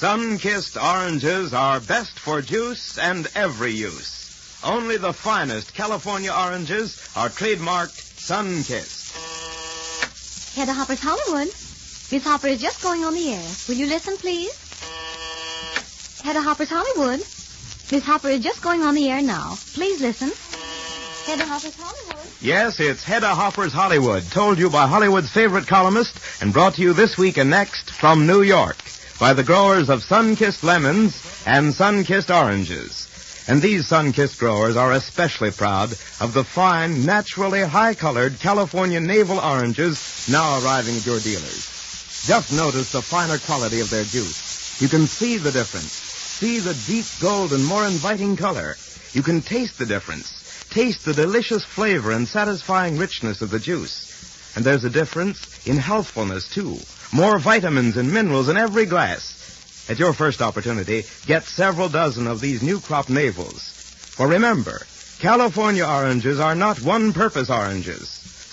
Sunkist oranges are best for juice and every use. Only the finest California oranges are trademarked Sunkist. Hedda Hopper's Hollywood. Miss Hopper is just going on the air. Will you listen, please? Hedda Hopper's Hollywood. Miss Hopper is just going on the air now. Please listen. Hedda Hopper's Hollywood. Yes, it's Hedda Hopper's Hollywood, told you by Hollywood's favorite columnist and brought to you this week and next from New York by the growers of Sunkist lemons and Sunkist oranges. And these Sunkist growers are especially proud of the fine, naturally high-colored California navel oranges now arriving at your dealers. Just notice the finer quality of their juice. You can see the difference. See the deep gold and more inviting color. You can taste the difference. Taste the delicious flavor and satisfying richness of the juice. And there's a difference in healthfulness, too. More vitamins and minerals in every glass. At your first opportunity, get several dozen of these new crop navels. For remember, California oranges are not one-purpose oranges.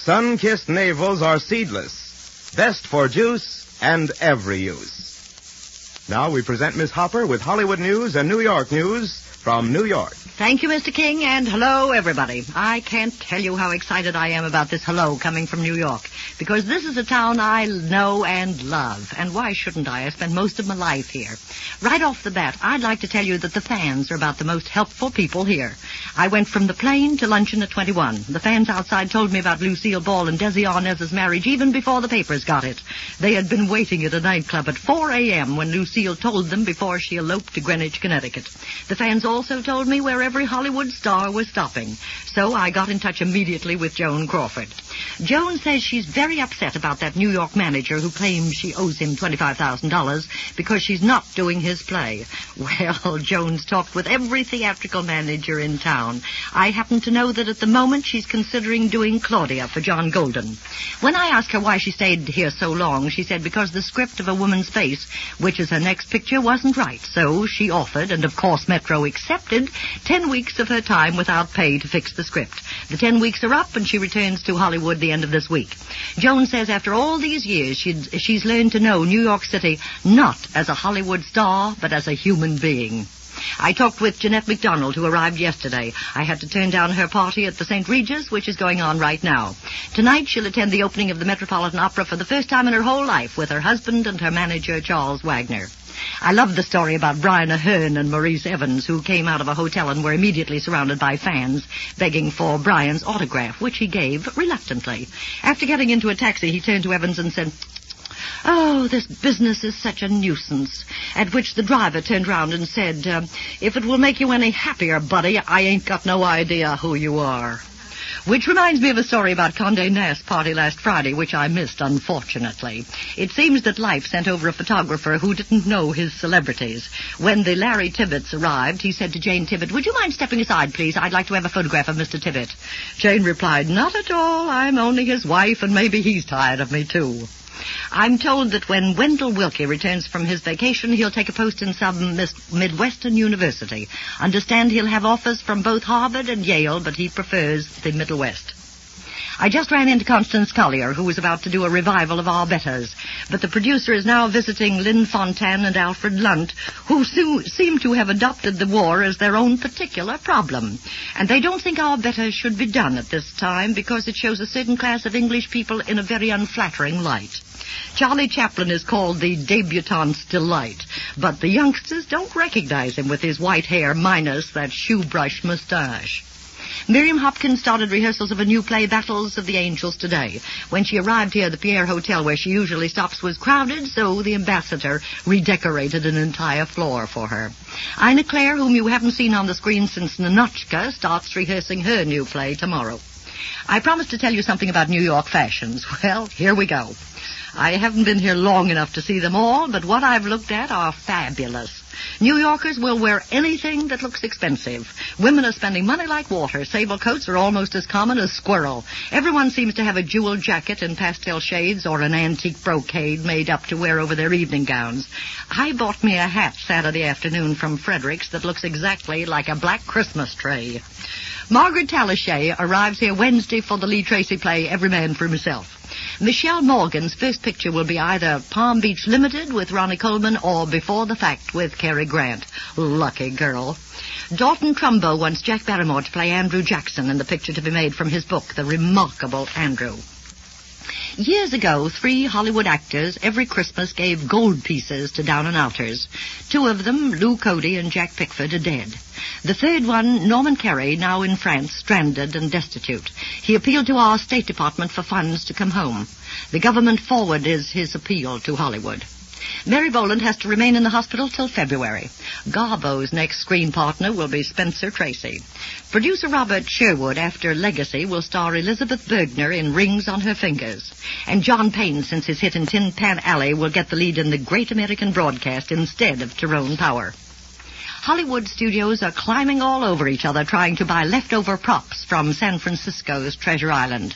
Sunkist navels are seedless. Best for juice and every use. Now we present Miss Hopper with Hollywood news and New York news from New York. Thank you, Mr. King, and hello, everybody. I can't tell you how excited I am about this hello coming from New York, because this is a town I know and love, and why shouldn't I? I spent most of my life here. Right off the bat, I'd like to tell you that the fans are about the most helpful people here. I went from the plane to luncheon at 21. The fans outside told me about Lucille Ball and Desi Arnaz's marriage even before the papers got it. They had been waiting at a nightclub at 4 a.m. when Lucille told them before she eloped to Greenwich, Connecticut. The fans also told me where every Hollywood star was stopping. So I got in touch immediately with Joan Crawford. Joan says she's very upset about that New York manager who claims she owes him $25,000 because she's not doing his play. Well, Joan's talked with every theatrical manager in town. I happen to know that at the moment she's considering doing Claudia for John Golden. When I asked her why she stayed here so long, she said because the script of A Woman's Face, which is her next picture, wasn't right. So she offered, and of course Metro accepted, ten weeks of her time without pay to fix the script. The ten weeks are up and she returns to Hollywood the end of this week. Joan says after all these years she's learned to know New York City not as a Hollywood star, but as a human being. I talked with Jeanette MacDonald, who arrived yesterday. I had to turn down her party at the St. Regis, which is going on right now. Tonight she'll attend the opening of the Metropolitan Opera for the first time in her whole life with her husband and her manager, Charles Wagner. I love the story about Brian Aherne and Maurice Evans, who came out of a hotel and were immediately surrounded by fans begging for Brian's autograph, which he gave reluctantly. After getting into a taxi, he turned to Evans and said, Oh, this business is such a nuisance. At which the driver turned round and said, uh, If it will make you any happier, buddy, I ain't got no idea who you are. Which reminds me of a story about Condé Nast's party last Friday, which I missed, unfortunately. It seems that Life sent over a photographer who didn't know his celebrities. When the Larry Tibbetts arrived, he said to Jane Tibbett, Would you mind stepping aside, please? I'd like to have a photograph of Mr. Tibbett. Jane replied, Not at all. I'm only his wife, and maybe he's tired of me, too. I'm told that when Wendell Willkie returns from his vacation, he'll take a post in some Midwestern university. Understand he'll have offers from both Harvard and Yale, but he prefers the Middle West. I just ran into Constance Collier, who was about to do a revival of Our Betters. But the producer is now visiting Lynn Fontanne and Alfred Lunt, who seem to have adopted the war as their own particular problem. And they don't think Our better should be done at this time because it shows a certain class of English people in a very unflattering light. Charlie Chaplin is called the debutante's delight, but the youngsters don't recognize him with his white hair minus that shoe brush mustache. Miriam Hopkins started rehearsals of a new play, Battles of the Angels, today. When she arrived here, the Pierre Hotel, where she usually stops, was crowded, so the ambassador redecorated an entire floor for her. Ina Claire, whom you haven't seen on the screen since Ninotchka, starts rehearsing her new play tomorrow. I promised to tell you something about New York fashions. Well, here we go. I haven't been here long enough to see them all, but what I've looked at are fabulous. New Yorkers will wear anything that looks expensive. Women are spending money like water. Sable coats are almost as common as squirrel. Everyone seems to have a jewel jacket in pastel shades or an antique brocade made up to wear over their evening gowns. I bought me a hat Saturday afternoon from Fredericks that looks exactly like a black Christmas tree. Margaret Tallichet arrives here Wednesday for the Lee Tracy play Every Man for Himself. Michèle Morgan's first picture will be either Palm Beach Limited with Ronnie Colman or Before the Fact with Cary Grant. Lucky girl. Dalton Trumbo wants Jack Barrymore to play Andrew Jackson in the picture to be made from his book, The Remarkable Andrew. Years ago, three Hollywood actors every Christmas gave gold pieces to down and outers. Two of them, Lew Cody and Jack Pickford, are dead. The third one, Norman Kerry, now in France, stranded and destitute. He appealed to our State Department for funds to come home. The government forwarded his appeal to Hollywood. Mary Boland has to remain in the hospital till February. Garbo's next screen partner will be Spencer Tracy. Producer Robert Sherwood, after Legacy, will star Elisabeth Bergner in Rings on Her Fingers. And John Payne, since his hit in Tin Pan Alley, will get the lead in the Great American Broadcast instead of Tyrone Power. Hollywood studios are climbing all over each other trying to buy leftover props from San Francisco's Treasure Island.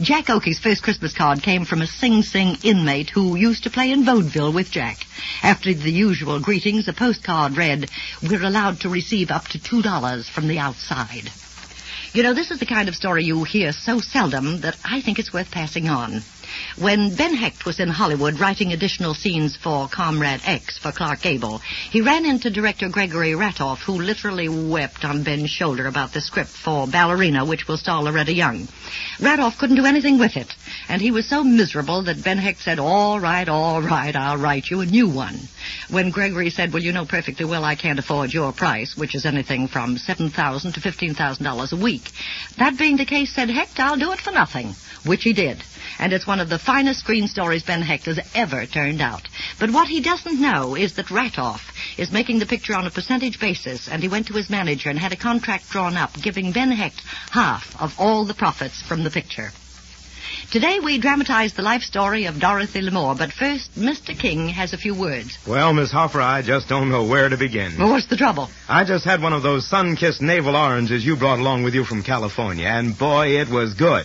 Jack Oakie's first Christmas card came from a Sing Sing inmate who used to play in vaudeville with Jack. After the usual greetings, a postcard read, We're allowed to receive up to $2 from the outside. You know, this is the kind of story you hear so seldom that I think it's worth passing on. When Ben Hecht was in Hollywood writing additional scenes for Comrade X for Clark Gable, he ran into director Gregory Ratoff, who literally wept on Ben's shoulder about the script for Ballerina, which will star Loretta Young. Ratoff couldn't do anything with it, and he was so miserable that Ben Hecht said, all right, all right, I'll write you a new one. When Gregory said, well, you know perfectly well I can't afford your price, which is anything from 7,000 to $15,000 a week. That being the case, said Hecht, I'll do it for nothing, which he did and it's one of the finest screen stories Ben Hecht has ever turned out. But what he doesn't know is that Ratoff is making the picture on a percentage basis, and he went to his manager and had a contract drawn up giving Ben Hecht half of all the profits from the picture. Today we dramatize the life story of Dorothy Lamour, but first, Mr. King has a few words. Well, Miss Hopper, I just don't know where to begin. Well, what's the trouble? I just had one of those Sunkist navel oranges you brought along with you from California, and boy, it was good.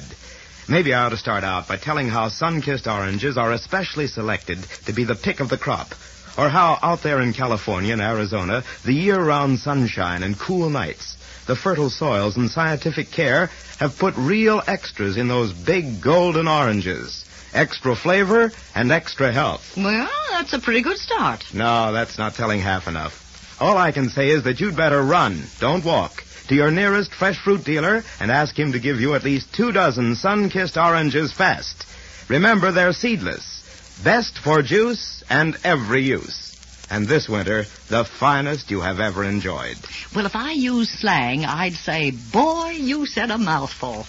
Maybe I ought to start out by telling how Sunkist oranges are especially selected to be the pick of the crop. Or how out there in California and Arizona, the year-round sunshine and cool nights, the fertile soils and scientific care have put real extras in those big golden oranges. Extra flavor and extra health. Well, that's a pretty good start. No, that's not telling half enough. All I can say is that you'd better run, don't walk to your nearest fresh fruit dealer and ask him to give you at least two dozen Sunkist oranges fast. Remember, they're seedless, best for juice and every use. And this winter, the finest you have ever enjoyed. Well, if I use slang, I'd say, boy, you said a mouthful.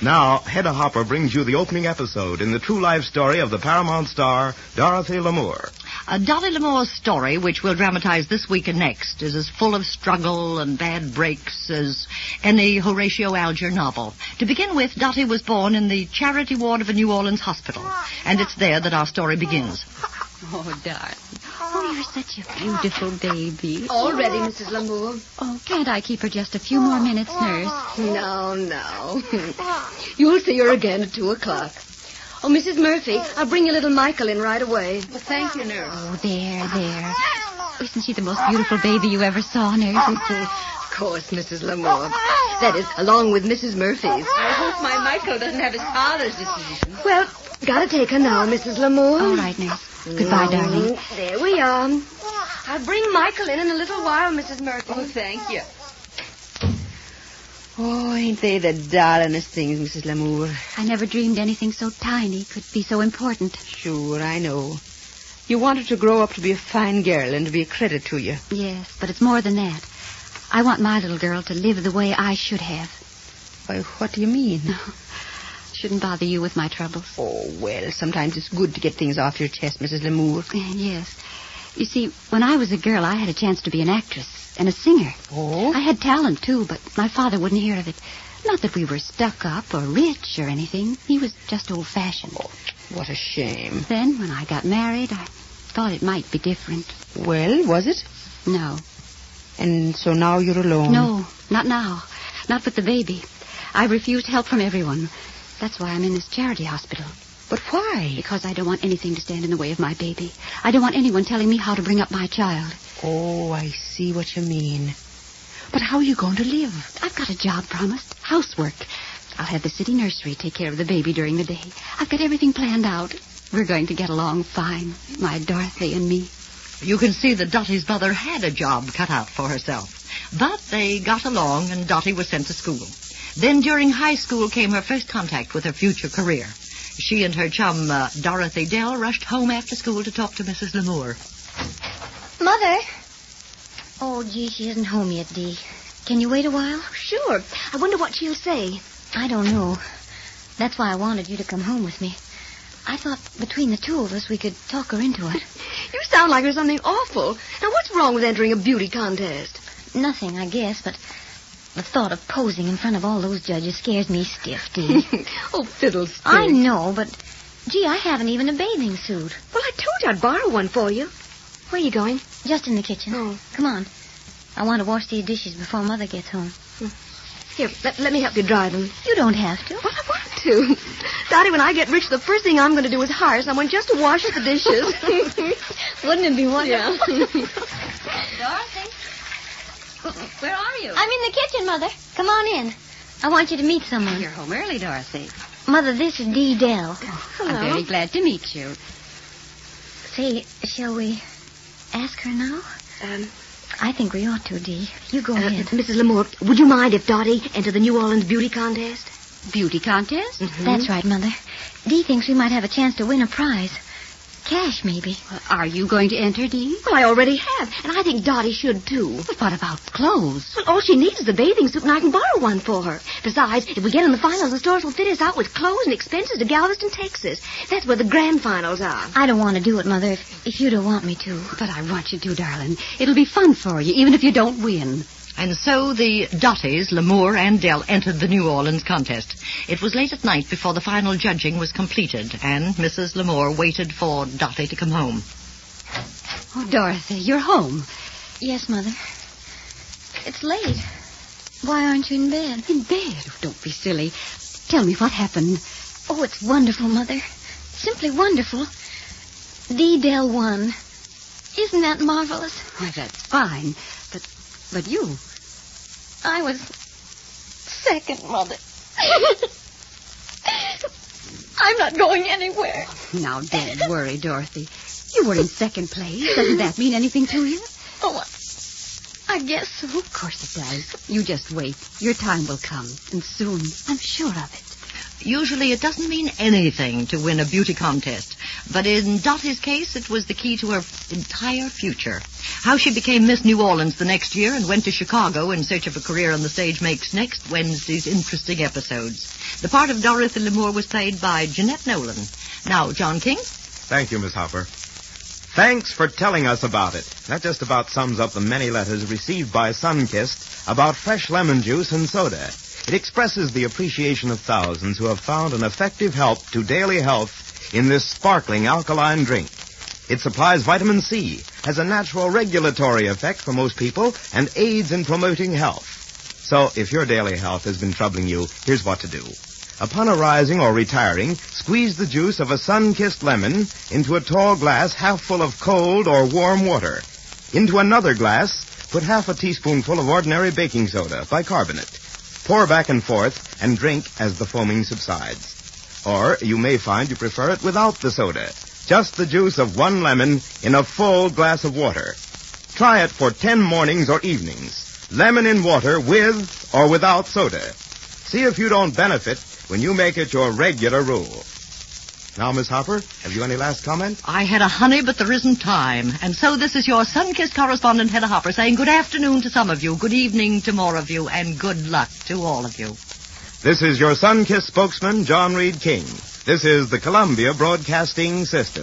Now, Hedda Hopper brings you the opening episode in the true life story of the Paramount star, Dorothy Lamour. Uh, Dolly Lamour's story, which we'll dramatize this week and next, is as full of struggle and bad breaks as any Horatio Alger novel. To begin with, Dottie was born in the charity ward of a New Orleans hospital, and it's there that our story begins. Oh, darling. Oh, you're such a beautiful baby. All ready, Mrs. Lamour. Oh, can't I keep her just a few more minutes, nurse? No, no. You'll see her again at two o'clock. Oh, Mrs. Murphy, I'll bring your little Michael in right away. Well, thank you, nurse. Oh, there, there. Isn't she the most beautiful baby you ever saw, nurse? of course, Mrs. Lamour. That is, along with Mrs. Murphy's. I hope my Michael doesn't have his father's decision. Well, gotta take her now, Mrs. Lamour. All right, nurse. Goodbye, mm, darling. There we are. I'll bring Michael in in a little while, Mrs. Murphy. Oh, thank you. Oh, ain't they the darlingest things, Mrs. Lamour? I never dreamed anything so tiny could be so important. Sure, I know. You want her to grow up to be a fine girl and to be a credit to you. Yes, but it's more than that. I want my little girl to live the way I should have. Why, what do you mean? Shouldn't bother you with my troubles. Oh, well, sometimes it's good to get things off your chest, Mrs. Lamour. Yes. You see, when I was a girl, I had a chance to be an actress and a singer. Oh? I had talent, too, but my father wouldn't hear of it. Not that we were stuck up or rich or anything. He was just old-fashioned. Oh, what a shame. Then, when I got married, I thought it might be different. Well, was it? No. And so now you're alone? No, not now. Not with the baby. I refused help from everyone. That's why I'm in this charity hospital. But why? Because I don't want anything to stand in the way of my baby. I don't want anyone telling me how to bring up my child. Oh, I see what you mean. But how are you going to live? I've got a job promised. Housework. I'll have the city nursery take care of the baby during the day. I've got everything planned out. We're going to get along fine, my Dorothy and me. You can see that Dottie's mother had a job cut out for herself. But they got along, and Dottie was sent to school. Then during high school came her first contact with her future career. She and her chum, uh, Dorothy Dell, rushed home after school to talk to Mrs. Lamour. Mother. Oh, gee, she isn't home yet, Dee. Can you wait a while? Sure. I wonder what she'll say. I don't know. That's why I wanted you to come home with me. I thought between the two of us we could talk her into it. You sound like there's something awful. Now, what's wrong with entering a beauty contest? Nothing, I guess, but the thought of posing in front of all those judges scares me stiff, Dee. oh, fiddlesticks. I know, but gee, I haven't even a bathing suit. Well, I told you I'd borrow one for you. Where are you going? Just in the kitchen. Oh. Come on. I want to wash these dishes before Mother gets home. Hmm. Here, let, let me help you dry them. You don't have to. Well, I want to. Dottie, when I get rich, the first thing I'm going to do is hire someone just to wash the dishes. Wouldn't it be wonderful? Dorothy? Where are you? I'm in the kitchen, Mother. Come on in. I want you to meet someone. You're home early, Dorothy. Mother, this is Dee Dell. I'm very glad to meet you. Say, shall we ask her now? Um, I think we ought to, Dee. You go uh, ahead. Mrs. Lamour, would you mind if Dottie entered the New Orleans beauty contest? Beauty contest? That's right, Mother. Dee thinks we might have a chance to win a prize. Cash, maybe. Are you going to enter, Dee? Well, I already have, and I think Dottie should too. But what about clothes? Well, all she needs is a bathing suit, and I can borrow one for her. Besides, if we get in the finals, the stores will fit us out with clothes and expenses to Galveston, Texas. That's where the grand finals are. I don't want to do it, Mother, if, if you don't want me to. But I want you to, darling. It'll be fun for you, even if you don't win. And so the Dotties, Lamour, and Dell entered the New Orleans contest. It was late at night before the final judging was completed, and Mrs. Lamour waited for Dottie to come home. Oh, Dorothy, you're home. Yes, Mother. It's late. Why aren't you in bed? In bed. Oh, don't be silly. Tell me what happened. Oh, it's wonderful, Mother. Simply wonderful. Dee Dell won. Isn't that marvelous? Why, that's fine. But, but you. I was second, Mother. I'm not going anywhere. Now, don't worry, Dorothy. You were in second place. Doesn't that mean anything to you? Oh, I guess so. Of course it does. You just wait. Your time will come, and soon. I'm sure of it. Usually it doesn't mean anything to win a beauty contest, but in Dottie's case it was the key to her entire future. How she became Miss New Orleans the next year and went to Chicago in search of a career on the stage makes next Wednesday's interesting episodes. The part of Dorothy Lamour was played by Jeanette Nolan. Now, John King? Thank you, Miss Hopper. Thanks for telling us about it. That just about sums up the many letters received by Sunkist about fresh lemon juice and soda. It expresses the appreciation of thousands who have found an effective help to daily health in this sparkling alkaline drink. It supplies vitamin C, has a natural regulatory effect for most people, and aids in promoting health. So, if your daily health has been troubling you, here's what to do. Upon arising or retiring, squeeze the juice of a Sunkist lemon into a tall glass half full of cold or warm water. Into another glass, put half a teaspoonful of ordinary baking soda, bicarbonate. Pour back and forth and drink as the foaming subsides. Or you may find you prefer it without the soda. Just the juice of one lemon in a full glass of water. Try it for 10 mornings or evenings. Lemon in water with or without soda. See if you don't benefit when you make it your regular rule. Now, Miss Hopper, have you any last comment? I had a honey, but there isn't time. And so this is your Sunkist correspondent, Hedda Hopper, saying good afternoon to some of you, good evening to more of you, and good luck to all of you. This is your Sunkist spokesman, John Reed King. This is the Columbia Broadcasting System.